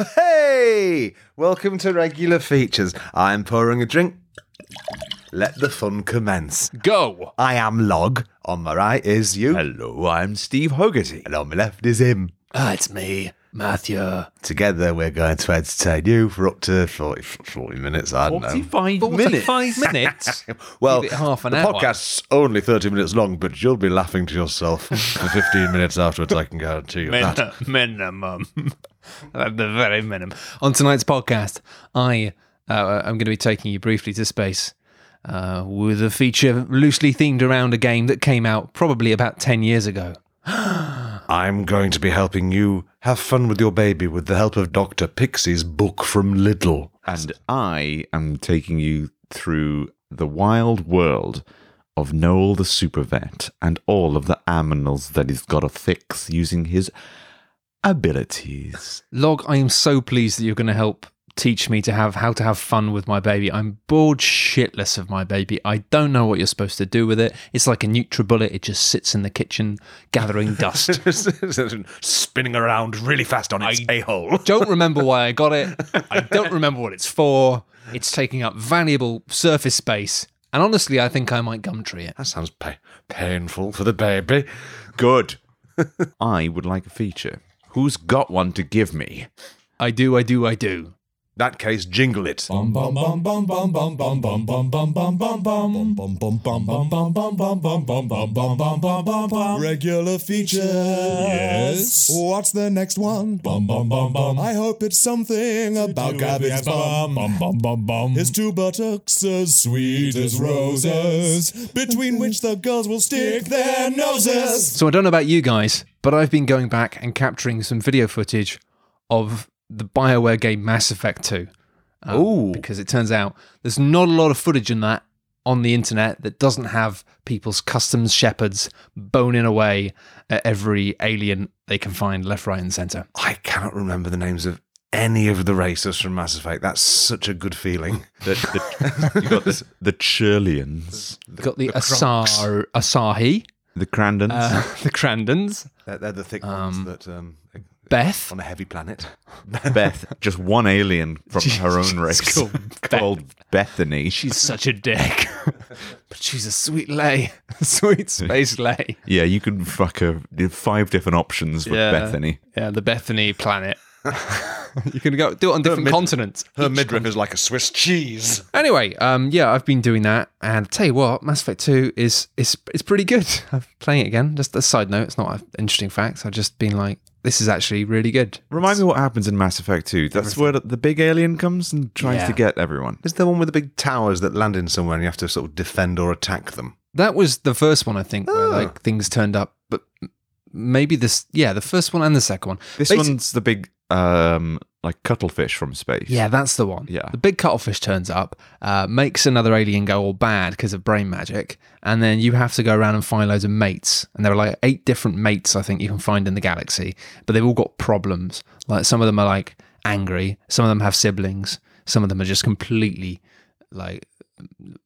Hey! Welcome to Regular Features. I'm pouring a drink. Let the fun commence. Go. I am Log. On my right is you. Hello, I'm Steve Hogarty. And on my left is him. Ah, it's me, Matthew. Together, we're going to entertain you for up to 40, 40 minutes. I don't know. 45 minutes. Five minutes. Well, Give half an the hour. podcast's only 30 minutes long, but you'll be laughing to yourself for 15 minutes afterwards, I can guarantee you that. minimum. At the very minimum. On tonight's podcast, I uh, I'm going to be taking you briefly to space uh, with a feature loosely themed around a game that came out probably about ten years ago. I'm going to be helping you have fun with your baby with the help of Dr. Pixie's book from Lidl. And I am taking you through the wild world of Noel the Super Vet and all of the aminals that he's got to fix using his abilities. Log, I am so pleased that you're going to help teach me to have how to have fun with my baby. I'm bored shitless of my baby. I don't know what you're supposed to do with it. It's like a NutriBullet. It just sits in the kitchen gathering dust. Spinning around really fast on its a hole. don't remember why I got it. I don't remember what it's for. It's taking up valuable surface space. And honestly, I think I might gumtree it. That sounds pa- painful for the baby. Good. I would like a feature. Who's got one to give me? I do, I do, I do that case, jingle it. Regular feature. Yes. What's the next one? I hope it's something about Gabby's bum. His two buttocks as sweet as roses, between which the girls will stick their noses. So I don't know about you guys, but I've been going back and capturing some video footage of the BioWare game Mass Effect 2. Um, Ooh. Because it turns out there's not a lot of footage in that on the internet that doesn't have people's customs shepherds boning away at every alien they can find left, right, and centre. I cannot remember the names of any of the races from Mass Effect. That's such a good feeling. The, the, you got this, the Churlians, You've got the Asar, Asahi, the Crandons. uh, the Crandons, They're, they're the thick ones that um, Beth, on a heavy planet. Beth, just one alien from her own race called called Bethany. She's such a dick. but she's a sweet lay. sweet space lay. Yeah, you can fuck her. Five different options for Yeah. Bethany. Yeah, the Bethany planet. you can go do it on different mid- continents. Her midriff is like a Swiss cheese. Anyway, um, yeah, I've been doing that, and tell you what, Mass Effect Two is is it's pretty good. I'm playing it again. Just a side note, it's not an interesting fact. I've just been like, this is actually really good. Remind me what happens in Mass Effect 2. That's where the big alien comes and tries Yeah. to get everyone. Is there one with the big towers that land in somewhere and you have to sort of defend or attack them? That was the first one, I think, where Oh. like things turned up, but maybe this, yeah, the first one and the second one. This Basi- one's the big, um, like cuttlefish from space. Yeah, that's the one. Yeah. The big cuttlefish turns up, uh, makes another alien go all bad because of brain magic, and then you have to go around and find loads of mates. And there are like eight different mates I think you can find in the galaxy, but they've all got problems. Like some of them are like angry, some of them have siblings, some of them are just completely like.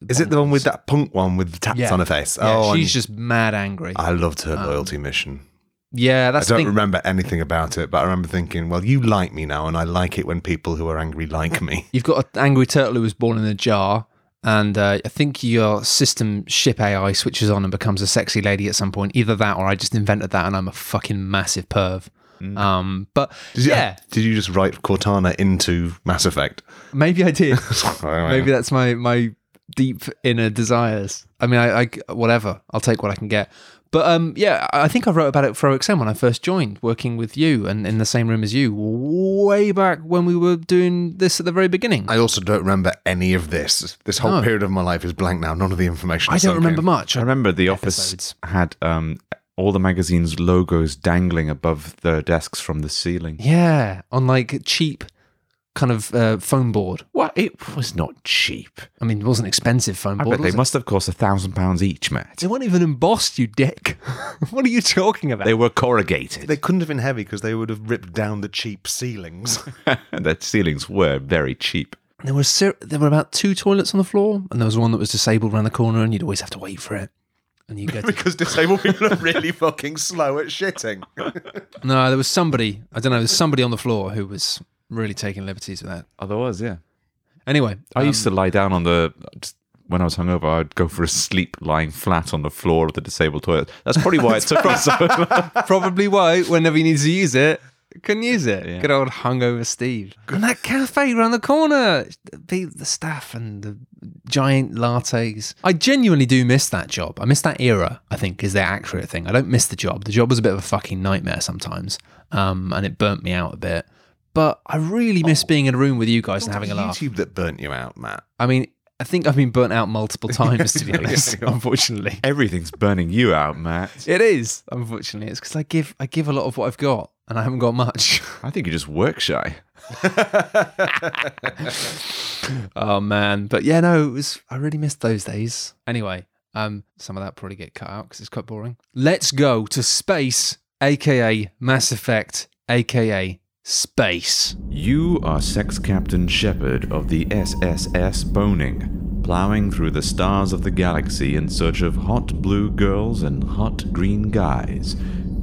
Is it the one with that punk one with the tats Yeah. on her face? Yeah, oh, she's and just mad angry. I loved her loyalty mission. Yeah, I that's the don't thing. remember anything about it, but I remember thinking, well, you like me now, and I like it when people who are angry like me. You've got an angry turtle who was born in a jar, and uh, I think your system ship AI switches on and becomes a sexy lady at some point. Either that, or I just invented that, and I'm a fucking massive perv. Um, but Did you, yeah, Did you just write Cortana into Mass Effect? maybe I did. Maybe maybe that's my my deep inner desires. I mean, I, I whatever. I'll take what I can get. But um, yeah, I think I wrote about it for OXM when I first joined, working with you and in the same room as you, way back when we were doing this at the very beginning. I also don't remember any of this. This whole No. period of my life is blank now. None of the information. I don't remember in. much. I remember the office Episodes. had um, all the magazine's logos dangling above their desks from the ceiling. Yeah, on like cheap kind of uh, foam board. What? It was not cheap. I mean, it wasn't expensive foam I board. bet they was it? must have cost a thousand pounds each, Matt. They weren't even embossed, you dick. what are you talking about? They were corrugated. They couldn't have been heavy because they would have ripped down the cheap ceilings. and their ceilings were very cheap. there were ser- there were about two toilets on the floor, and there was one that was disabled around the corner, and you'd always have to wait for it. And you go, to- because disabled people are really fucking slow at shitting. no, there was somebody. I don't know. There was somebody on the floor who was Really taking liberties with that. Otherwise, yeah. Anyway, I um, used to lie down on the. Just, when I was hungover, I'd go for a sleep lying flat on the floor of the disabled toilet. That's probably why it took me so long. probably why whenever you need to use it, couldn't use it. Yeah. Good old hungover Steve. And that cafe around the corner, the, the staff and the giant lattes. I genuinely do miss that job. I miss that era. I think is the accurate thing. I don't miss the job. The job was a bit of a fucking nightmare sometimes, um, and it burnt me out a bit. But I really miss being in a room with you guys and having a laugh. YouTube that burnt you out, Matt. I mean, I think I've been burnt out multiple times, to be honest. unfortunately, Everything's burning you out, Matt. it is. Unfortunately, it's because I give I give a lot of what I've got, and I haven't got much. I think you're just work shy. oh man, but yeah, no, it was. I really missed those days. Anyway, um, some of that probably get cut out because it's quite boring. Let's go to space, aka Mass Effect, aka space. You are Sex Captain Shepard of the SSS Boning, plowing through the stars of the galaxy in search of hot blue girls and hot green guys.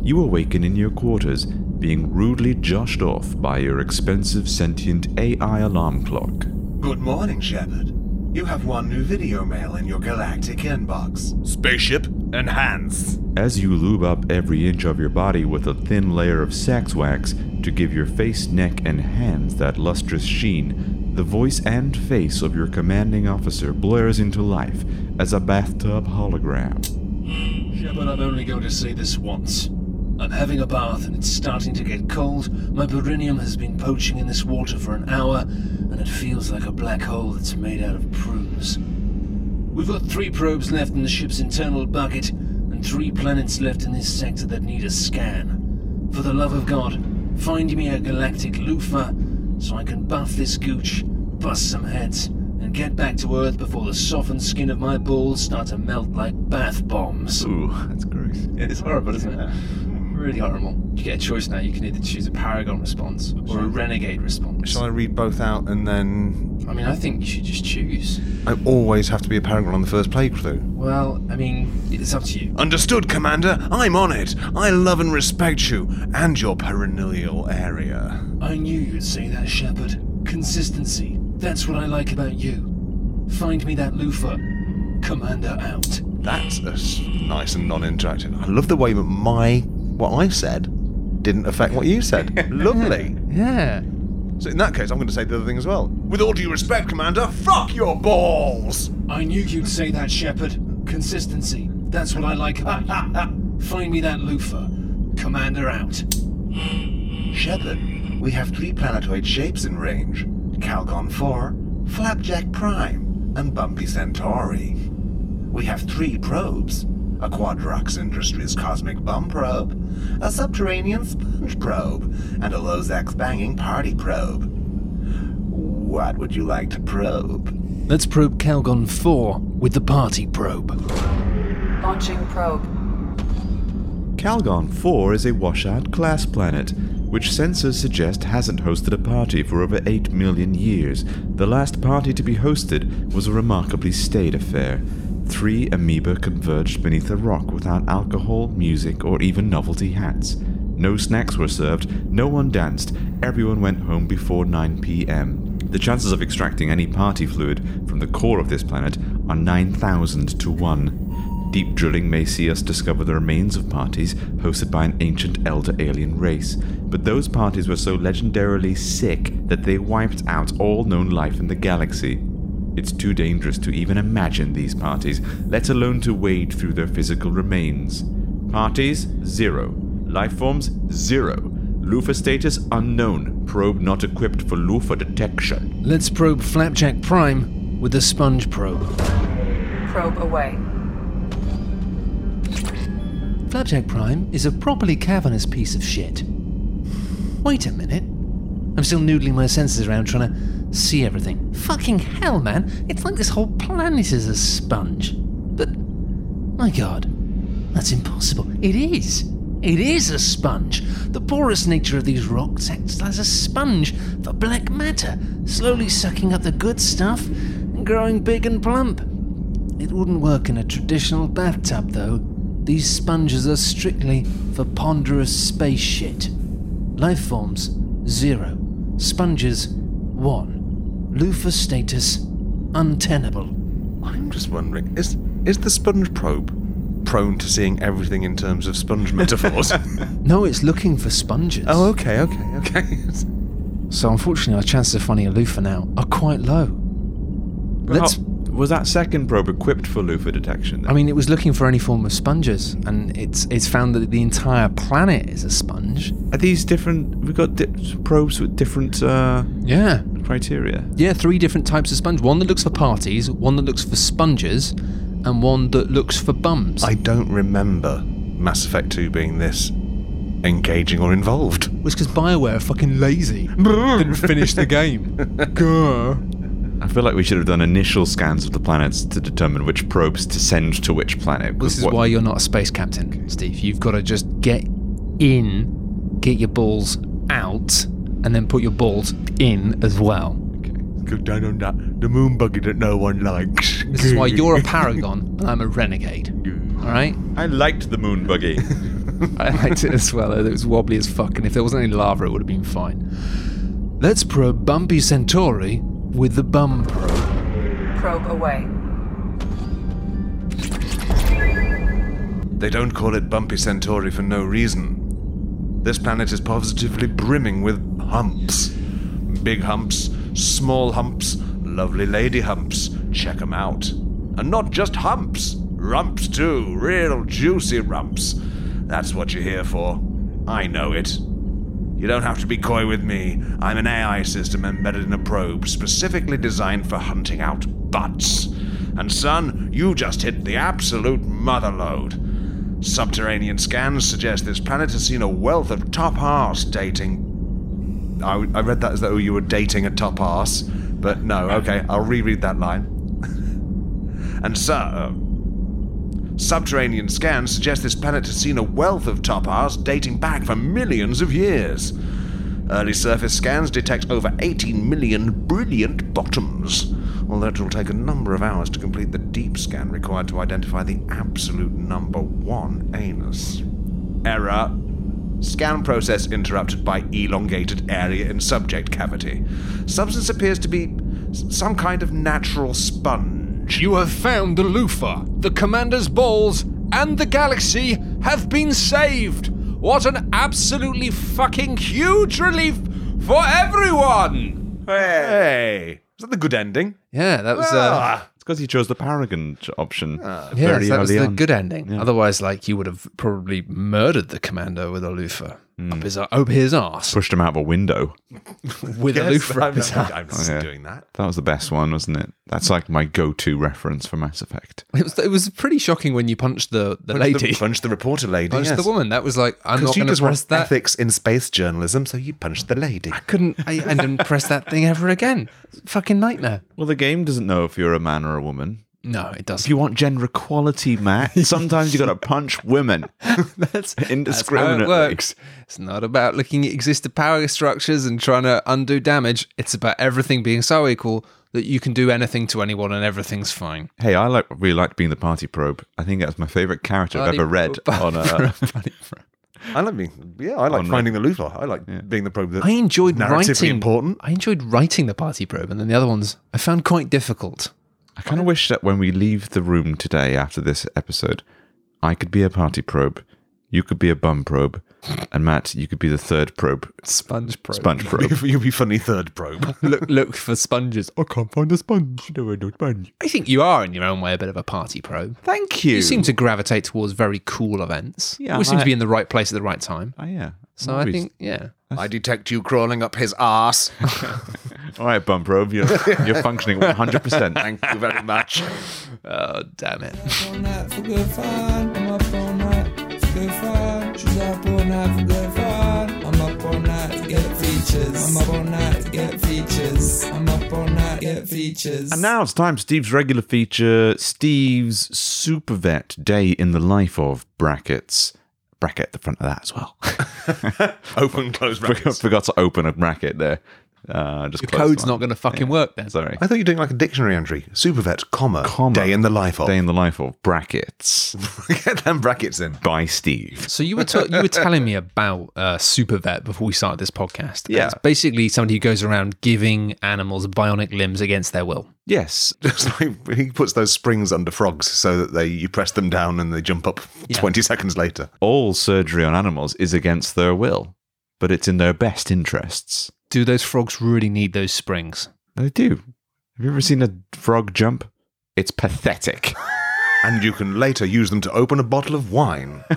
You awaken in your quarters, being rudely joshed off by your expensive sentient AI alarm clock. Good morning, Shepard. You have one new video mail in your galactic inbox. Spaceship enhance. As you lube up every inch of your body with a thin layer of sax wax to give your face, neck, and hands that lustrous sheen, the voice and face of your commanding officer blurs into life as a bathtub hologram. Shepard, I'm only going to say this once. I'm having a bath and it's starting to get cold. My beryllium has been poaching in this water for an hour, and it feels like a black hole that's made out of prunes. We've got three probes left in the ship's internal bucket, and three planets left in this sector that need a scan. For the love of God, find me a galactic loofah so I can buff this gooch, bust some heads, and get back to Earth before the softened skin of my balls start to melt like bath bombs. Ooh, that's gross. It's horrible, isn't it? Really horrible. You get a choice now. You can either choose a Paragon response or a Renegade response. Shall I read both out and then I mean, I think you should just choose. I always have to be a paragon on the first playthrough? Well, I mean, it's up to you. Understood, Commander. I'm on it. I love and respect you and your perennial area. I knew you'd say that, Shepard. Consistency. That's what I like about you. Find me that loofah. Commander out. That's a nice and non-interactive. I love the way that my what I said didn't affect what you said. Lovely. Yeah. So in that case, I'm going to say the other thing as well. With all due respect, Commander, fuck your balls. I knew you'd say that, Shepard. Consistency. That's what I like about you. Find me that loofah. Commander out. Shepard, we have three planetoid shapes in range Calgon 4, Flapjack Prime, and Bumpy Centauri. We have three probes a Quadrox Industries Cosmic Bum Probe, a Subterranean Sponge Probe, and a Lozax Banging Party Probe. What would you like to probe? Let's probe Calgon 4 with the party probe. Launching probe. Calgon 4 is a washout class planet, which sensors suggest hasn't hosted a party for over 8 million years. The last party to be hosted was a remarkably staid affair. Three amoeba converged beneath a rock without alcohol, music, or even novelty hats. No snacks were served, no one danced, everyone went home before 9 pm. The chances of extracting any party fluid from the core of this planet are 9,000 to 1. Deep drilling may see us discover the remains of parties hosted by an ancient elder alien race, but those parties were so legendarily sick that they wiped out all known life in the galaxy. It's too dangerous to even imagine these parties, let alone to wade through their physical remains. Parties, zero. Life forms, zero. Loofah status, unknown. Probe not equipped for Loofah detection. Let's probe Flapjack Prime with the sponge probe. Probe away. Flapjack Prime is a properly cavernous piece of shit. Wait a minute. I'm still noodling my senses around trying to see everything. Fucking hell, man. It's like this whole planet is a sponge. But, my god, that's impossible. It is. It is a sponge. The porous nature of these rocks acts as a sponge for black matter, slowly sucking up the good stuff and growing big and plump. It wouldn't work in a traditional bathtub, though. These sponges are strictly for ponderous space shit. Life forms, zero. Sponges 1. Loofah status untenable. I'm just wondering, is is the sponge probe prone to seeing everything in terms of sponge metaphors? No, it's looking for sponges. oh, okay, okay, okay. So unfortunately, our chances of finding a loofah now are quite low. Let's. How- was that second probe equipped for loofah detection? Then? I mean, it was looking for any form of sponges, and it's it's found that the entire planet is a sponge. Are these different? We've got di- probes with different uh, Yeah, criteria. yeah, three different types of sponge. One that looks for parties, one that looks for sponges, and one that looks for bums. I don't remember Mass Effect 2 being this engaging or involved. It was because Bioware are fucking lazy. Didn't finish the game. Grr. I feel like we should have done initial scans of the planets to determine which probes to send to which planet. This is what- why you're not a space captain, Steve. You've got to just get in, get your balls out, and then put your balls in as well. Okay. Go down on that, the moon buggy that no one likes. This is why you're a paragon and I'm a renegade. All right? I liked the moon buggy. I liked it as well. It was wobbly as fuck, and if there wasn't any lava, it would have been fine. Let's probe Bumpy Centauri with the bum probe. Probe away. They don't call it Bumpy Centauri for no reason. This planet is positively brimming with humps. Big humps, small humps, lovely lady humps. Check 'em out. And not just humps, rumps too, real juicy rumps. That's what you're here for. I know it. You don't have to be coy with me. I'm an AI system embedded in a probe specifically designed for hunting out butts. And son, you just hit the absolute mother load. Subterranean scans suggest this planet has seen a wealth of top arse dating. I, I read that as though you were dating a top arse, but no, okay, I'll reread that line. and so, Subterranean scans suggest this planet has seen a wealth of top arse dating back for millions of years. Early surface scans detect over 18 million brilliant bottoms, although it will take a number of hours to complete the deep scan required to identify the absolute number one anus. Error. Scan process interrupted by elongated area in subject cavity. Substance appears to be some kind of natural sponge. You have found the loofah. The commander's balls and the galaxy have been saved. What an absolutely fucking huge relief for everyone! Hey! Is that the good ending? Yeah, that was. Uh, Ah. It's because he chose the Paragon ch- option. yeah, very that was early the on. good ending. Otherwise, like, you would have probably murdered the commander with a loofah Hmm. Uh, up his up his ass Pushed him out of a window. with a Yes, loofah I'm, his ass. I'm Oh, yeah. doing that. That was the best one, wasn't it? That's like my go-to reference for Mass Effect. It was, it was pretty shocking when you punched the, the Punch lady. The, punch the reporter lady. punched yes. the woman. That was like, I'm not going to press that. ethics in space journalism, so you punched the lady. I couldn't I, I didn't press that thing ever again. Fucking nightmare. Well, the game doesn't know if you're a man or a woman. No, it doesn't. If you want gender equality, Matt, sometimes you got to punch women that's, that's how indiscriminately. it works. It's not about looking at existing power structures and trying to undo damage. It's about everything being so equal that you can do anything to anyone and everything's fine. Hey, I like really liked being the party probe. I think that's my favorite character I've ever read pro- on a. Bloody pro- I like being, yeah, I like On finding the loofah. I like being the probe. That I enjoyed narratively writing. important. I enjoyed writing the party probe, and then the other ones I found quite difficult. I kind of wish that when we leave the room today after this episode, I could be a party probe, you could be a bum probe, and Matt, you could be the third probe, Sponge probe. sponge probe. You'll be funny third probe. look, look for sponges. I can't find a sponge. No, no sponge. I think you are, in your own way, a bit of a party probe. Thank you. You seem to gravitate towards very cool events. Yeah, we seem I- to be in the right place at the right time. Oh, yeah. So I Always. think, yeah. I detect you crawling up his arse. All right, bum probe, you're, you're functioning 100%. Thank you very much. Oh, damn it. all night for good fun. I'm up all night for good fun. She's up all night for good fun. I'm up all night to get features. I'm up all night to get features. I'm up all night to get features. And now it's time for Steve's regular feature, Steve's Super Vet Day in the Life of Brackets. Bracket at the front of that as well. Open, close Forgot, forgot to open a bracket there. Uh, just Your code's not going to fucking work then. Sorry. I thought you were doing like a dictionary entry. Supervet, comma, Comma. day in the life of. Day in the life of brackets Get them brackets in. by Steve. So you were ta- you were telling me about uh, super vet before we started this podcast. Yeah. it's basically somebody who goes around giving animals bionic limbs against their will. Yes. Just like he puts those springs under frogs so that they you press them down and they jump up 20 seconds later. All surgery on animals is against their will, but it's in their best interests. Do those frogs really need those springs? They do. Have you ever seen a frog jump? It's pathetic. And you can later use them to open a bottle of wine.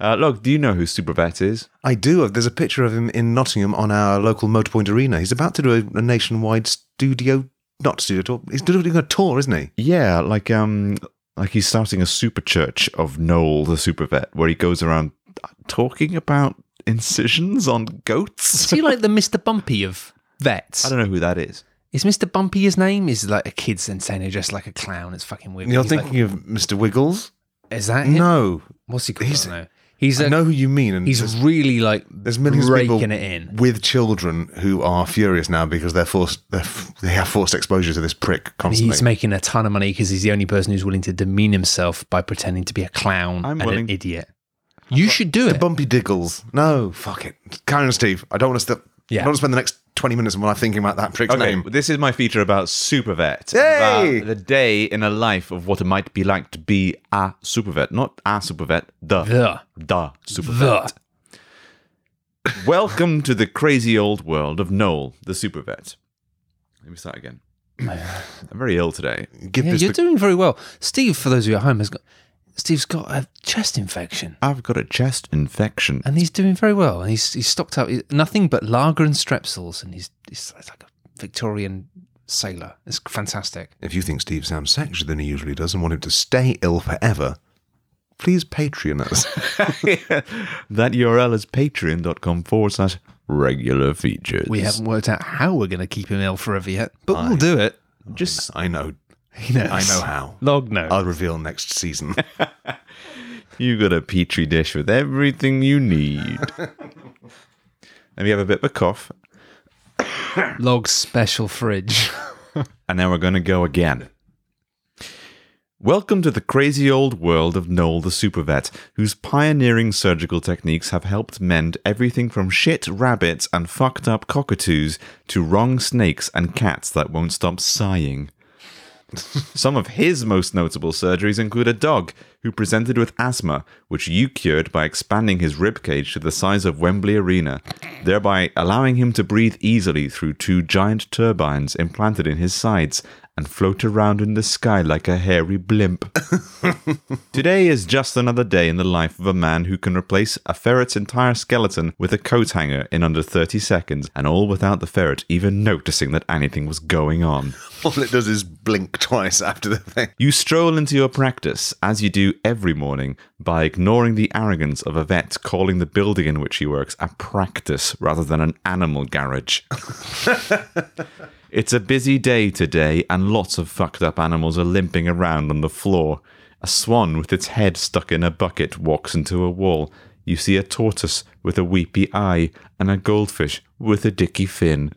Uh, look, do you know who Supervet is? I do. There's a picture of him in Nottingham on our local Motorpoint Arena. He's about to do a, a nationwide studio, not studio tour. He's doing a tour, isn't he? Yeah, like um, like he's starting a super church of Noel the Supervet, where he goes around talking about incisions on goats. Is he like the Mr. Bumpy of vets? I don't know who that is. Is Mr. Bumpy his name? Is like a kid's insane, dressed like a clown. It's fucking weird. You're He's like- thinking of Mr. Wiggles? is that him? No. What's he called? He's- I don't know. He's I a, know who you mean. And he's there's, really like there's millions of breaking people it in. with children who are furious now because they're forced. They're, f- they have forced exposure to this prick constantly. He's making a ton of money because he's the only person who's willing to demean himself by pretending to be a clown I'm and willing- an idiot. You should do it. The bumpy Diggles. No, fuck it. Karen and Steve, I don't want to. St- Yeah. I don't want to spend the next 20 minutes while I'm thinking about that prick's Okay, name. this is my feature about Supervet. Yay! About the day in a life of what it might be like to be a Supervet. Not a Supervet, the. The. The Supervet. The. Welcome to the crazy old world of Noel, the Supervet. Let me start again. I'm very ill today. Give Yeah, this you're the- doing very well. Steve, for those of you at home, has got Steve's got a chest infection. I've got a chest infection. And he's doing very well. And he's he's stocked up nothing but lager and strepsils, and he's, he's like a Victorian sailor. It's fantastic. If you think Steve sounds sexier than he usually does and want him to stay ill forever, please Patreon us. that URL is patreon.com forward slash regular features. We haven't worked out how we're going to keep him ill forever yet, but we'll do it. just I know. He knows. I know how. Log knows. I'll reveal next season. you got a petri dish with everything you need. and we have a bit of a cough, Log's special fridge. and now we're going to go again. Welcome to the crazy old world of Noel the Super Vet, whose pioneering surgical techniques have helped mend everything from shit rabbits and fucked up cockatoos to wrong snakes and cats that won't stop sighing. Some of his most notable surgeries include a dog who presented with asthma, which you cured by expanding his ribcage to the size of Wembley Arena, thereby allowing him to breathe easily through two giant turbines implanted in his sides and float around in the sky like a hairy blimp. Today is just another day in the life of a man who can replace a ferret's entire skeleton with a coat hanger in under 30 seconds, and all without the ferret even noticing that anything was going on. All it does is blink twice after the thing. You stroll into your practice, as you do every morning, by ignoring the arrogance of a vet calling the building in which he works a practice rather than an animal garage. it's a busy day today, and lots of fucked up animals are limping around on the floor. A swan with its head stuck in a bucket walks into a wall. You see a tortoise with a weepy eye, and a goldfish with a dicky fin.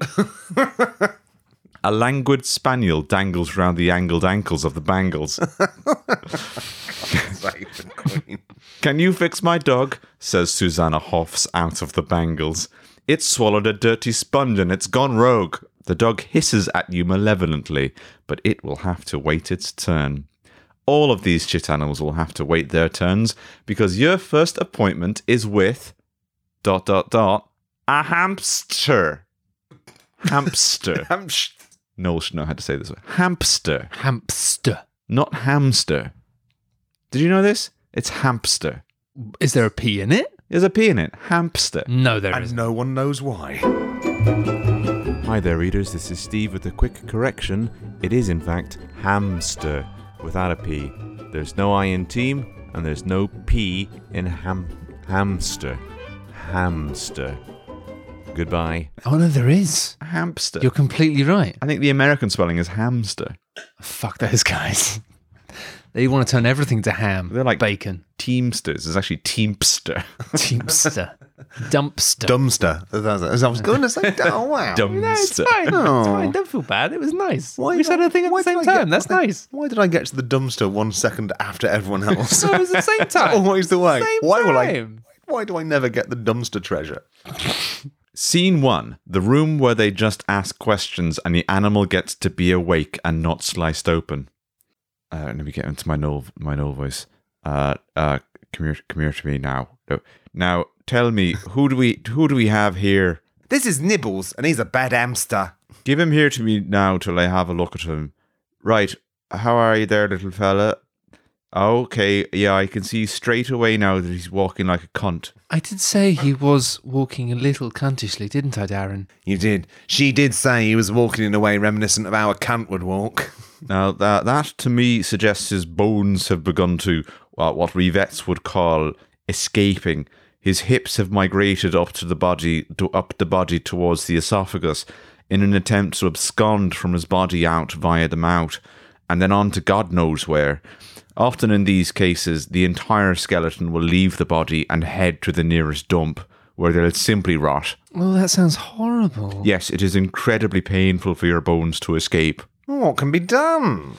A languid spaniel dangles round the angled ankles of the bangles. Can you fix my dog? says Susanna Hoffs out of the bangles. It swallowed a dirty sponge and it's gone rogue. The dog hisses at you malevolently, but it will have to wait its turn. All of these shit animals will have to wait their turns because your first appointment is with dot dot dot a hamster. Hamster. Noel should know how to say this. Hamster, Hamster. not hamster. Did you know this? It's hamster. Is there a P in it? There's a P in it. Hamster. No, there And isn't. no one knows why. Hi there, readers. This is Steve with a quick correction. It is, in fact, hamster without a P. There's no I in team, and there's no P in ham hamster. Hamster. Goodbye. Oh, no, there is. Hamster. You're completely right. I think the American spelling is hamster. Fuck those guys. They want to turn everything to ham. They're like- bacon. Teamsters. It's actually Teamster. Teamster. Dumpster. Dumpster. That's- that's- I was going to say, oh wow. No, it's Dumpster. fine. It's Oh. fine. Don't feel bad. It was nice. Why we did said I- a thing at the same did I get- time. That's nice. Why did I get to the dumpster one second after everyone else? No, it was the same time. Always the way. Same why will I? Why do I never get the dumpster treasure? Scene one the room where they just ask questions and the animal gets to be awake and not sliced open. Uh, let me get into my Noel, my Noel voice. Uh, uh, come here, come here to me now. No. Now, tell me, who do we, who do we have here? This is Nibbles, and he's a bad hamster. Give him here to me now till I have a look at him. Right, how are you there, little fella? Okay, yeah, I can see straight away now that he's walking like a cunt. I did say he was walking a little cuntishly, didn't I, Darren? You did. She did say he was walking in a way reminiscent of how a cunt would walk. Now that that to me suggests his bones have begun to uh, what we vets would call escaping. His hips have migrated up to the body, to, up the body towards the esophagus, in an attempt to abscond from his body out via the mouth, and then on to God knows where. Often in these cases, the entire skeleton will leave the body and head to the nearest dump, where they'll simply rot. Oh, that sounds horrible. Yes, it is incredibly painful for your bones to escape. Oh, what can be done?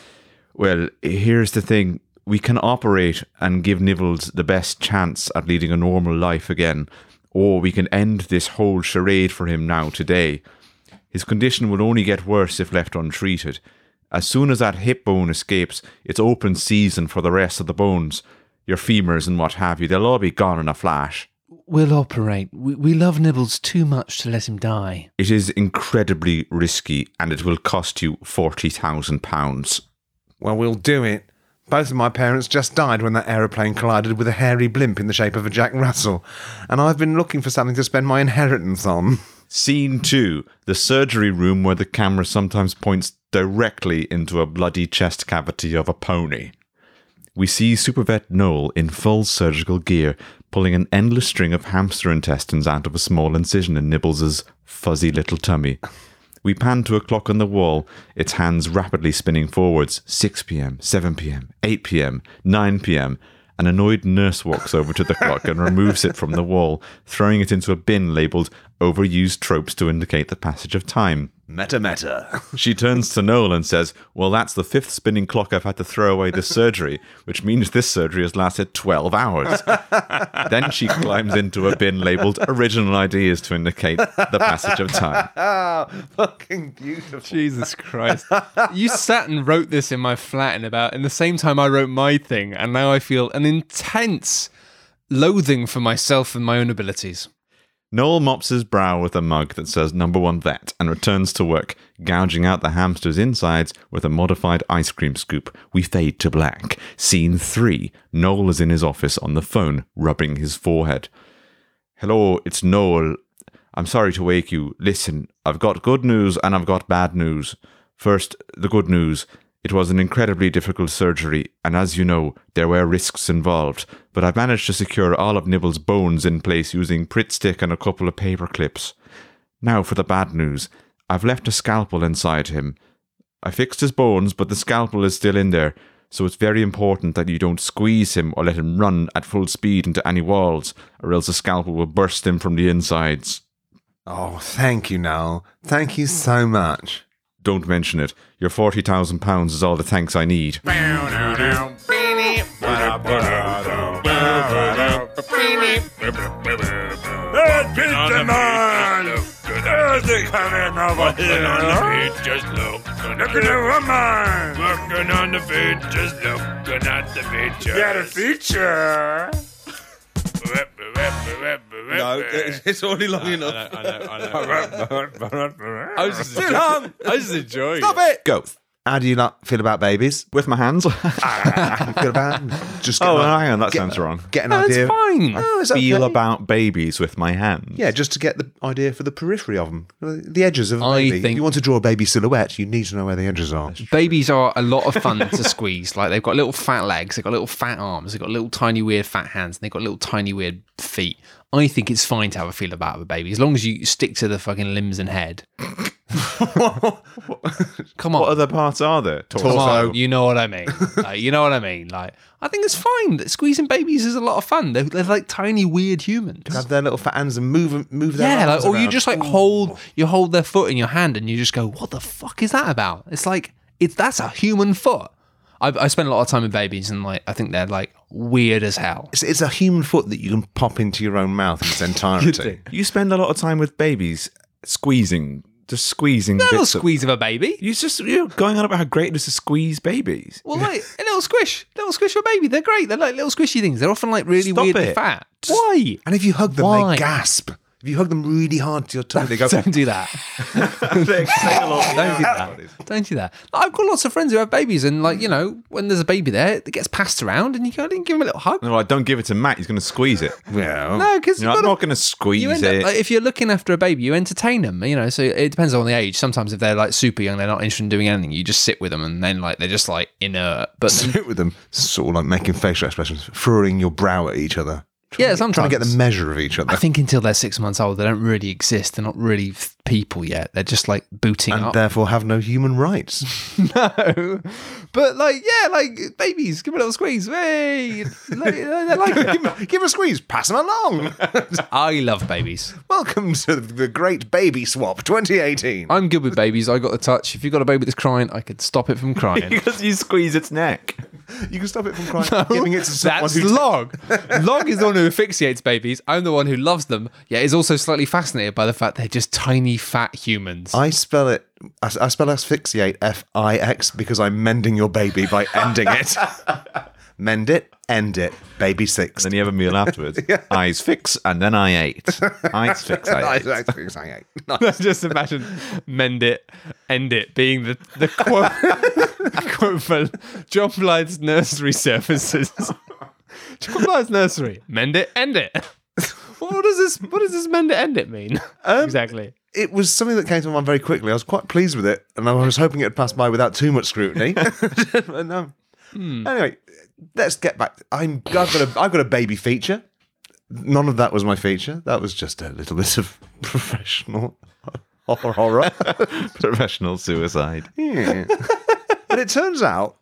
Well, here's the thing. We can operate and give Nibbles the best chance at leading a normal life again, or we can end this whole charade for him now today. His condition will only get worse if left untreated. As soon as that hip bone escapes, it's open season for the rest of the bones. Your femurs and what have you, they'll all be gone in a flash. We'll operate. We, we love Nibbles too much to let him die. It is incredibly risky and it will cost you £40,000. Well, we'll do it. Both of my parents just died when that aeroplane collided with a hairy blimp in the shape of a Jack Russell, and I've been looking for something to spend my inheritance on. Scene 2 The surgery room where the camera sometimes points directly into a bloody chest cavity of a pony. We see Supervet Noel in full surgical gear pulling an endless string of hamster intestines out of a small incision in Nibbles's fuzzy little tummy. We pan to a clock on the wall, its hands rapidly spinning forwards 6 pm, 7 pm, 8 pm, 9 pm. An annoyed nurse walks over to the clock and removes it from the wall, throwing it into a bin labelled Overused Tropes to indicate the passage of time. Meta meta. She turns to Noel and says, Well, that's the fifth spinning clock I've had to throw away this surgery, which means this surgery has lasted 12 hours. then she climbs into a bin labelled Original Ideas to indicate the passage of time. Ah, fucking beautiful. Jesus Christ. you sat and wrote this in my flat in about in the same time I wrote my thing, and now I feel an intense loathing for myself and my own abilities. Noel mops his brow with a mug that says number one vet and returns to work, gouging out the hamster's insides with a modified ice cream scoop. We fade to black. Scene three Noel is in his office on the phone, rubbing his forehead. Hello, it's Noel. I'm sorry to wake you. Listen, I've got good news and I've got bad news. First, the good news. It was an incredibly difficult surgery, and as you know, there were risks involved, but I've managed to secure all of Nibble's bones in place using Pritt stick and a couple of paper clips. Now for the bad news. I've left a scalpel inside him. I fixed his bones, but the scalpel is still in there, so it's very important that you don't squeeze him or let him run at full speed into any walls, or else the scalpel will burst him from the insides. Oh, thank you, Noel. Thank you so much. Don't mention it. Your forty thousand pounds is all the thanks I need. Working on the feet, just looking at woman. Working on the feet, just looking at the features. Got a feature. No, it's already long enough. I know, I know. I was just, Too long. I was just enjoying Stop it. Go. How do you like feel about babies? With my hands. How do you feel about just oh, an- hang on, that get- sounds wrong. Get an No, it's idea. fine. Oh, it's Feel okay. about babies with my hands. Yeah, just to get the idea for the periphery of them, the edges of a I baby. think- if you want to draw a baby silhouette, you need to know where the edges are. Babies are a lot of fun to squeeze. Like they've got little fat legs, they've got little fat arms, they've got little tiny weird fat hands, and they've got little tiny weird feet. I think it's fine to have a feel about a baby as long as you stick to the fucking limbs and head. Come on. What other parts are there? On, you know what I mean. Like, you know what I mean. Like, I think it's fine. that Squeezing babies is a lot of fun. They're, they're like tiny, weird humans. Have their little fat hands and move move their Yeah, arms like, or you around. just like hold you hold their foot in your hand and you just go, "What the fuck is that about?" It's like it's that's a human foot. I, I spend a lot of time with babies and like I think they're like weird as hell. It's, it's a human foot that you can pop into your own mouth in its entirety. You spend a lot of time with babies squeezing, just squeezing A little bits of- squeeze of a baby. You're just you're going on about how great it is to squeeze babies. Well, like a little squish, A little squish of a baby. They're great. They're like little squishy things. They're often like really Stop weirdly it. fat. Why? and if you hug them, Why? they gasp. If you hug them really hard to your tummy, they go. Don't do that. they exhale all Don't do that. Don't do that. I've got lots of friends who have babies, and like you know, when there's a baby there, it gets passed around, and you go and give him a little hug. They're like, don't give it to Matt. He's going to squeeze it. Well, No, because You're I'm not going to squeeze you end it. up, like, if you're looking after a baby, you entertain them. You know, so it depends on the age. Sometimes if they're like super young, they're not interested in doing anything. You just sit with them, and then like they're just like inert. But sit with them, sort of like making facial expressions, furrowing your brow at each other. Yeah, Trying sometimes Trying to get the measure of each other. I think until they're six months old, they don't really exist. They're not really f- people yet. They're just like booting and up. therefore have no human rights. no, but like yeah, like babies, give them a little squeeze. Hey, like, they're like give, give a squeeze, pass them along. I love babies. Welcome to the Great Baby Swap 2018. I'm good with babies. I got the touch. If you've got a baby that's crying, I could stop it from crying. because you squeeze its neck. You can stop it from crying, giving it to someone That's who Log. Log is the one who asphyxiates babies. I'm the one who loves them, yet is also slightly fascinated by the fact they're just tiny, fat humans. I spell it. I, I spell asphyxiate F I X because I'm mending your baby by ending it. Mend it, end it. Baby six. Then you have a meal afterwards. Eyes fix, and then I ate. Eyes fix, I I, ate. I, I, I, just imagine mend it, end it being the, the quote, quote for Jon Blyth's nursery services. Blyth's nursery. Mend it, end it. What does this what does this mend it, end it mean? Um, exactly. it was something that came to mind very quickly. I was quite pleased with it, and I was hoping it would pass by without too much scrutiny. But no. Anyway, let's get back. I'm. I've got a. I've got a baby feature. None of that was my feature. That was just a little bit of professional horror. Professional suicide. Yeah. but it turns out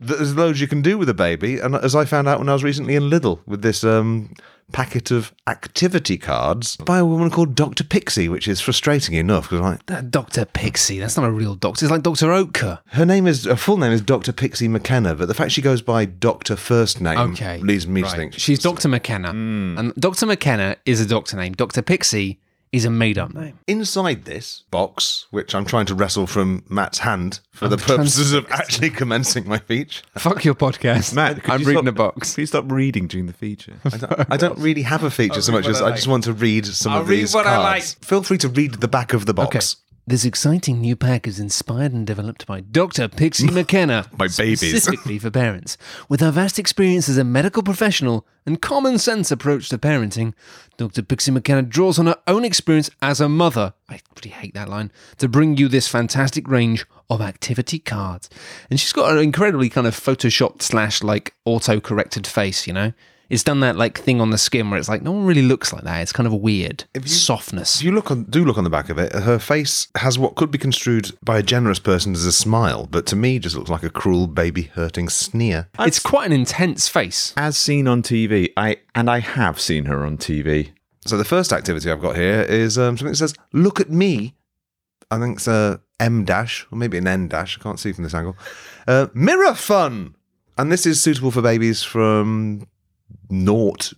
there's loads you can do with a baby, and as I found out when I was recently in Lidl with this um, packet of activity cards by a woman called Dr. Pixie, which is frustrating enough because I'm like That Dr. Pixie, that's not a real doctor. It's like Dr. Oetker. her name is her full name is Dr. Pixie McKenna, but the fact she goes by Doctor first name Okay. leads me Right. to think She's Dr. McKenna. And Dr. McKenna is a doctor name. Dr. Pixie is a made up name. inside this box, which I'm trying to wrestle from Matt's hand for the purposes of actually commencing my feature. Fuck your podcast. Matt, I'm reading stop- a box. Please stop reading during the feature. I don't, I don't really have a feature oh, so much as I I like. just want to read some I'll of read these what I cards. Feel free to read the back of the box. Okay. This exciting new pack is inspired and developed by Dr. Pixie McKenna. By babies. Specifically for parents. With her vast experience as a medical professional and common sense approach to parenting, Dr. Pixie McKenna draws on her own experience as a mother. I really hate that line. To bring you this fantastic range of activity cards. And she's got an incredibly kind of photoshopped slash like auto corrected face, you know? It's done that like thing on the skin where it's like no one really looks like that. It's kind of a weird softness. If you look on, do look on the back of it, her face has what could be construed by a generous person as a smile, but to me just looks like a cruel baby hurting sneer. It's quite an intense face. As seen on TV, I and I have seen her on TV. So the first activity I've got here is um, something that says "Look at me." I think it's a M dash or maybe an N dash. I can't see from this angle. Uh, mirror fun, and this is suitable for babies from naught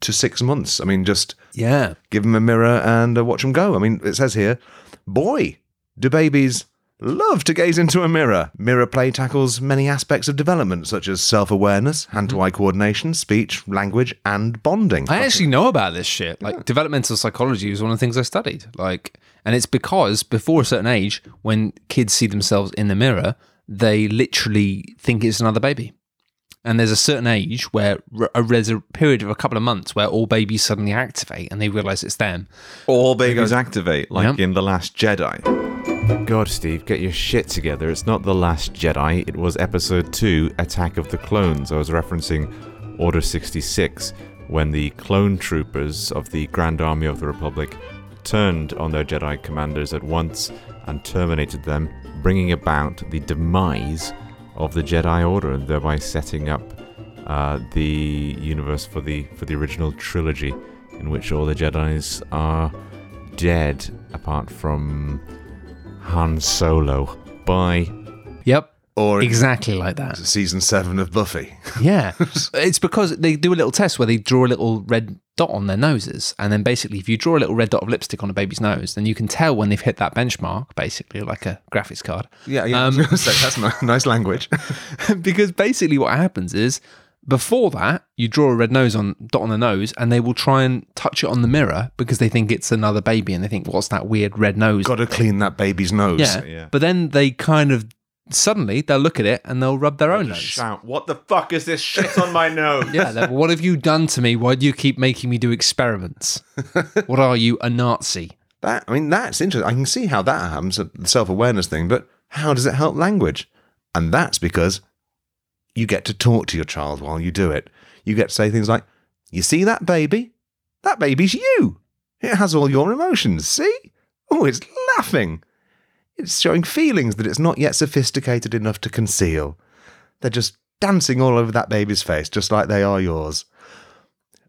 to six months. I mean, just Yeah. give them a mirror and uh, watch them go. I mean, it says here, boy, do babies love to gaze into a mirror. Mirror play tackles many aspects of development, such as self awareness, hand to eye coordination, speech, language, and bonding. I actually know about this shit. Like developmental psychology was one of the things I studied. Like and it's because before a certain age when kids see themselves in the mirror, they literally think it's another baby. And there's a certain age where r- there's a period of a couple of months where all babies suddenly activate and they realize it's them. All babies activate, like Yeah. in The Last Jedi. God, Steve, get your shit together. It's not The Last Jedi. It was Episode 2, Attack of the Clones. I was referencing Order 66, when the clone troopers of the Grand Army of the Republic turned on their Jedi commanders at once and terminated them, bringing about the demise of the Jedi Order, and thereby setting up uh, the universe for the for the original trilogy, in which all the Jedi's are dead, apart from Han Solo. Bye. Yep. Or Exactly like that. season seven of Buffy. Yeah. it's because they do a little test where they draw a little red dot on their noses. And then basically, if you draw a little red dot of lipstick on a baby's nose, then you can tell when they've hit that benchmark, basically, like a graphics card. Yeah, yeah. Um, I was gonna say, that's nice language. because basically, what happens is before that, you draw a red nose on dot on the nose, and they will try and touch it on the mirror because they think it's another baby, and they think, "What's that weird red nose?" Got to clean that baby's nose. yeah. yeah. But then they kind of suddenly they'll look at it and they'll rub their own nose. Shout, what the fuck is this shit on my nose? Yeah, they're, what have you done to me? Why do you keep making me do experiments? what are you, a Nazi? That I mean, that's interesting. I can see how that happens, the self awareness thing, but how does it help language? And that's because you get to talk to your child while you do it. You get to say things like, You see that baby? That baby's you. It has all your emotions. See? Oh, it's laughing. It's showing feelings that it's not yet sophisticated enough to conceal. They're just dancing all over that baby's face, just like they are yours.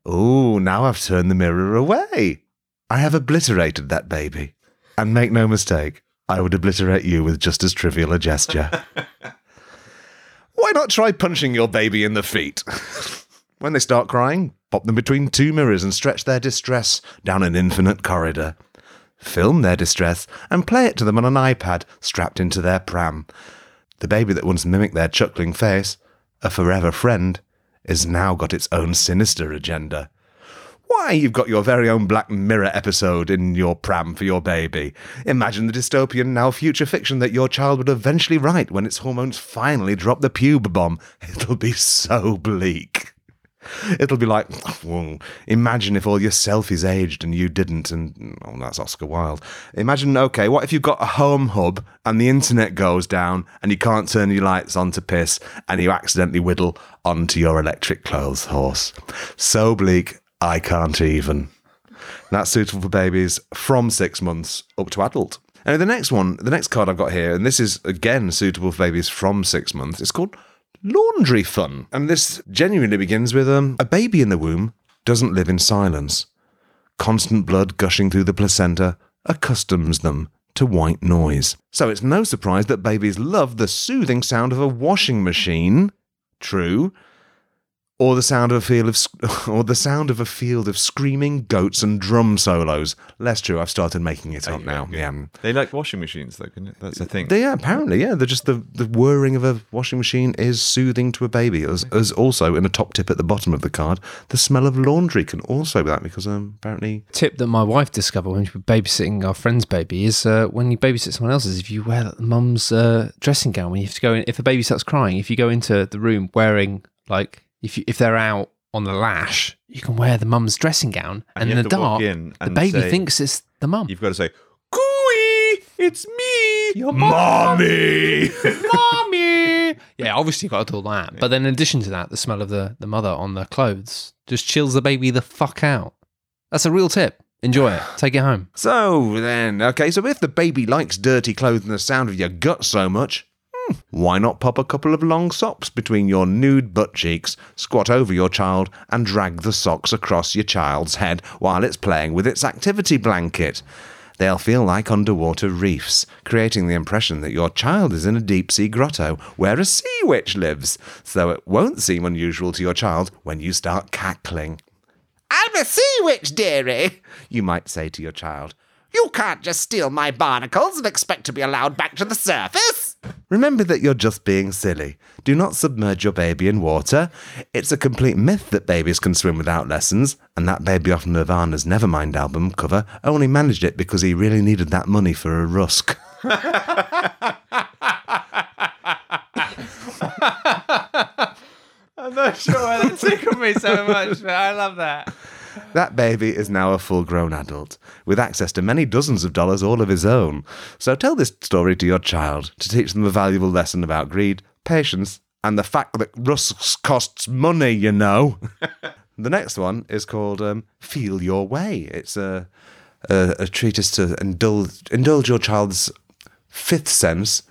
Oh, now I've turned the mirror away. I have obliterated that baby. And make no mistake, I would obliterate you with just as trivial a gesture. Why not try punching your baby in the feet? when they start crying, pop them between two mirrors and stretch their distress down an infinite corridor. Film their distress and play it to them on an iPad strapped into their pram. The baby that once mimicked their chuckling face, a forever friend, has now got its own sinister agenda. Why, you've got your very own Black Mirror episode in your pram for your baby. Imagine the dystopian, now future fiction that your child would eventually write when its hormones finally drop the pube bomb. It'll be so bleak. It'll be like, imagine if all your selfies aged and you didn't, and oh, that's Oscar Wilde. Imagine, okay, what if you've got a home hub and the internet goes down and you can't turn your lights on to piss and you accidentally whittle onto your electric clothes horse? So bleak, I can't even. That's suitable for babies from six months up to adult. And the next one, the next card I've got here, and this is again suitable for babies from six months, it's called Laundry Fun. And this genuinely begins with um, a baby in the womb doesn't live in silence. Constant blood gushing through the placenta accustoms them to white noise. So it's no surprise that babies love the soothing sound of a washing machine. True or the sound of a field of or the sound of a field of screaming goats and drum solos. Less true. I've started making it up now. Yeah. They like washing machines, though, can it? That's the thing. They, yeah, apparently, yeah. They're just the, the whirring of a washing machine is soothing to a baby. As, as also in a top tip at the bottom of the card, the smell of laundry can also be that because um, apparently Tip that my wife discovered when she was babysitting our friend's baby is uh, when you babysit someone else's, if you wear mum's uh, dressing gown, when you have to go in, if the baby starts crying, if you go into the room wearing, like, if, you, if they're out on the lash, you can wear the mum's dressing gown. And, in the dark, in the baby say- thinks it's the mum. You've got to say, "Cooey, it's me, Your mommy. mommy. Yeah, obviously you've got to do all that. But then in addition to that, the smell of the, the mother on the clothes just chills the baby the fuck out. That's a real tip. Enjoy it. Take it home. So then, okay, so if the baby likes dirty clothes and the sound of your gut so much, why not pop a couple of long socks between your nude butt cheeks, squat over your child, and drag the socks across your child's head while it's playing with its activity blanket? They'll feel like underwater reefs, creating the impression that your child is in a deep sea grotto where a sea witch lives, so it won't seem unusual to your child when you start cackling. I'm a sea witch, dearie, you might say to your child. You can't just steal my barnacles and expect to be allowed back to the surface. Remember that you're just being silly. Do not submerge your baby in water. It's a complete myth that babies can swim without lessons, and that baby off Nirvana's Nevermind album cover only managed it because he really needed that money for a rusk. I'm not sure why that tickled me so much, but I love that. That baby is now a full grown adult, with access to many dozens of dollars all of his own. So tell this story to your child to teach them a valuable lesson about greed, patience, and the fact that rusks costs money, you know. the next one is called um, Feel Your Way. It's a, a, a treatise to indulge, indulge your child's fifth sense,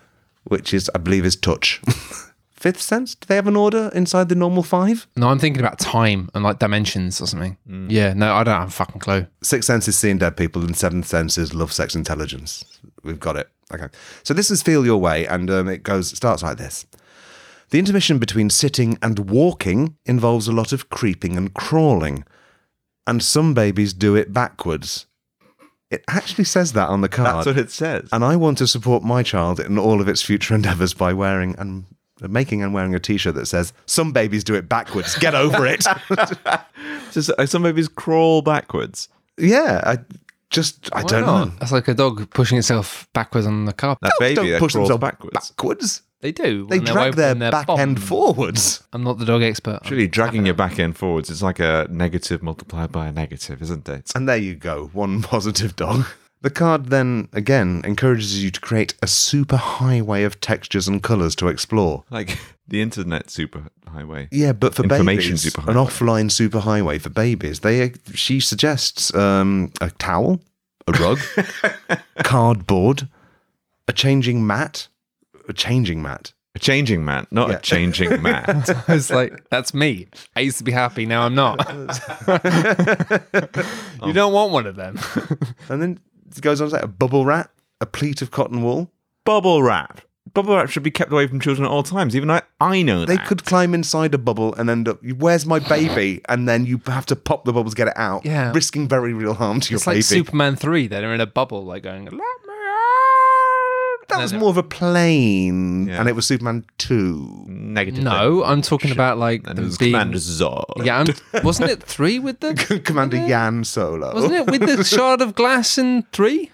which is, I believe, is touch. fifth sense? Do they have an order inside the normal five? No, I'm thinking about time and like dimensions or something. Yeah, no, I don't have a fucking clue. Sixth sense is seeing dead people, and seventh sense is love, sex, intelligence. We've got it. Okay. So this is Feel Your Way, and um, it goes starts like this. The intermission between sitting and walking involves a lot of creeping and crawling, and some babies do it backwards. It actually says that on the card. That's what it says. and I want to support my child in all of its future endeavors by wearing and making and wearing a T-shirt that says "Some babies do it backwards. Get over it." Just, uh, some babies crawl backwards. yeah, I just I Why don't not? know. That's like a dog pushing itself backwards on the carpet. That baby don't that push crawls themselves backwards. backwards. They do. They when they're drag their from their back bum. end forwards. I'm not the dog expert. Actually, dragging your back end forwards it's like a negative multiplied by a negative, isn't it? And there you go, one positive dog. The card then again encourages you to create a super highway of textures and colours to explore. Like the internet superhighway. Yeah, but for Information babies, superhighway. an offline superhighway for babies. They she suggests um, a towel, a rug, cardboard, a changing mat, a changing mat. A changing mat, not Yeah. a changing mat. I was like, that's me. I used to be happy, now I'm not. you don't want one of them. And then it goes on to say a bubble wrap, a pleat of cotton wool. Bubble wrap. Bubble wrap should be kept away from children at all times. Even I, I know They that. could climb inside a bubble and end up, where's my baby? And then you have to pop the bubbles get it out, Yeah. risking very real harm to your baby. It's like baby. Superman 3. They're in a bubble, like going, let me out. That was more of a plane, Yeah. and it was Superman 2. Negative. No, I'm talking about like And the it was big- Commander Zod. Yeah, I'm, wasn't it three with the? Commander Yan Solo. Wasn't it with the shard of glass in three?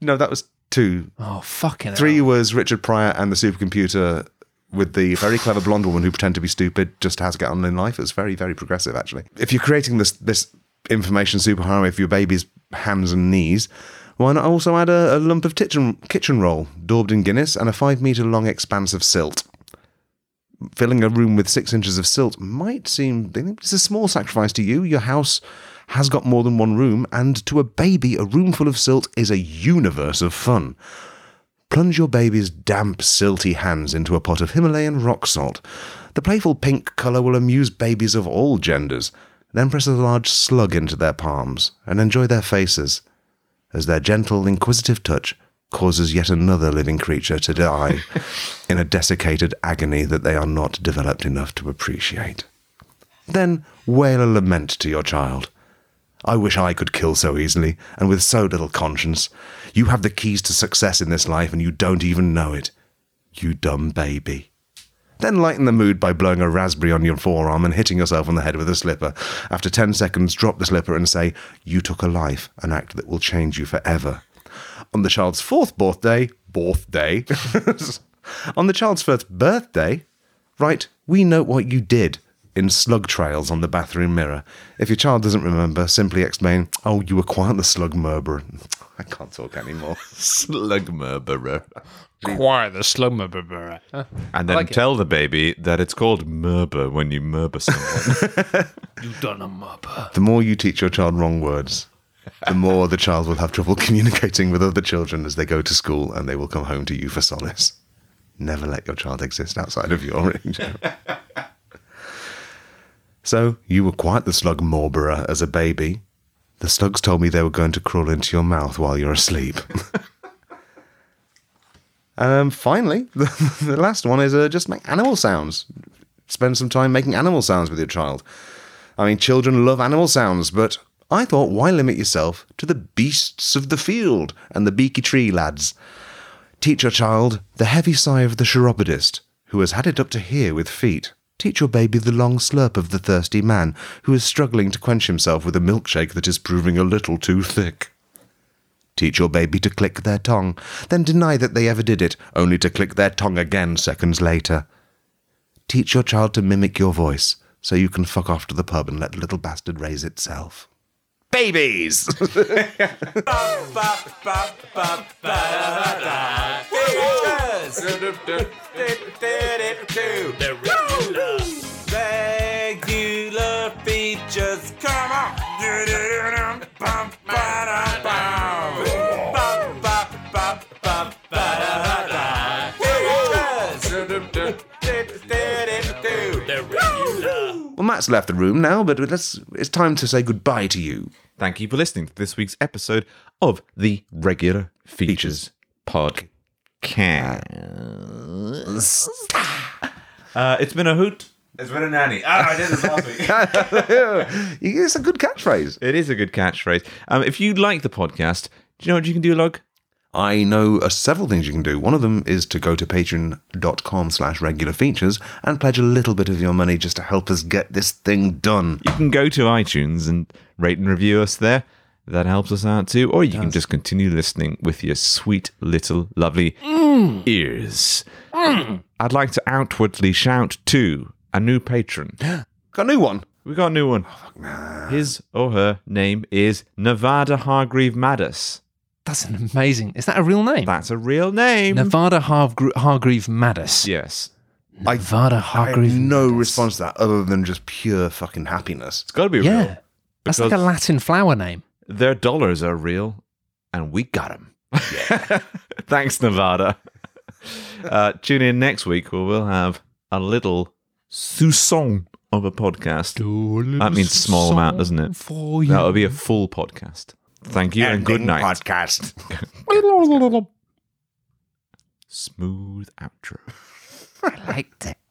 No, that was 2. Oh fucking hell. Three was Richard Pryor and the supercomputer with the very clever blonde woman who pretend to be stupid just how to get on in life. It was very, very progressive, actually. If you're creating this this information superhighway for your baby's hands and knees, why not also add a, a lump of kitchen, kitchen roll, daubed in Guinness, and a five metre long expanse of silt? Filling a room with six inches of silt might seem it's a small sacrifice to you. Your house has got more than one room, and to a baby, a room full of silt is a universe of fun. Plunge your baby's damp, silty hands into a pot of Himalayan rock salt. The playful pink colour will amuse babies of all genders. Then press a large slug into their palms and enjoy their faces as their gentle, inquisitive touch causes yet another living creature to die in a desiccated agony that they are not developed enough to appreciate. Then wail a lament to your child. I wish I could kill so easily and with so little conscience. You have the keys to success in this life and you don't even know it. You dumb baby. Then lighten the mood by blowing a raspberry on your forearm and hitting yourself on the head with a slipper. After 10 seconds, drop the slipper and say, You took a life, an act that will change you forever. On the child's fourth birthday, birthday, on the child's first birthday, write, We note what you did in slug trails on the bathroom mirror. If your child doesn't remember, simply explain, Oh, you were quite the slug murderer. I can't talk anymore. Slug murderer. Quiet the slumber. brr. And then like it. tell the baby that it's called murder when you murder someone. You've done a mupper. The more you teach your child wrong words, the more the child will have trouble communicating with other children as they go to school and they will come home to you for solace. Never let your child exist outside of your range. so, you were quite the slug morberer as a baby. The slugs told me they were going to crawl into your mouth while you're asleep. um, finally, the, the last one is uh, just make animal sounds. Spend some time making animal sounds with your child. I mean, children love animal sounds, but I thought, why limit yourself to the beasts of the field and the beaky tree lads? Teach your child the heavy sigh of the chiropodist, who has had it up to here with feet. Teach your baby the long slurp of the thirsty man, who is struggling to quench himself with a milkshake that is proving a little too thick. Teach your baby to click their tongue, then deny that they ever did it, only to click their tongue again seconds later. Teach your child to mimic your voice, so you can fuck off to the pub and let the little bastard raise itself. Babies! was. regular. regular features. Come on. Well, Matt's left the room now, but let's, it's time to say goodbye to you. Thank you for listening to this week's episode of the Regular Features, Features. Podcast. Uh, it's been a hoot. It's been a nanny. Ah, I did this last week. it's a good catchphrase. it is a good catchphrase. Um, if you like the podcast, do you know what you can do, Log? I know uh, several things you can do. One of them is to go to patreon.com slash regular features and pledge a little bit of your money just to help us get this thing done. You can go to iTunes and rate and review us there. That helps us out too. Or you can just continue listening with your sweet little lovely mm. ears. Mm. I'd like to outwardly shout to a new patron. Got a new one. We got a new one. Oh, His or her name is Nevada Hargreave Maddis. That's an amazing. Is that a real name? That's a real name. Nevada Hargre- Hargreave Maddis. yes. Nevada I have Hargreave. no Maddis. response to that other than just pure fucking happiness. It's got to be Yeah. real. That's like a Latin flower name. Their dollars are real, and we got them. Thanks, Nevada. Uh, tune in next week where we'll have a little sousson of a podcast. That means small amount, doesn't it? That'll be a full podcast. Thank you and good night. Podcast. Smooth outro.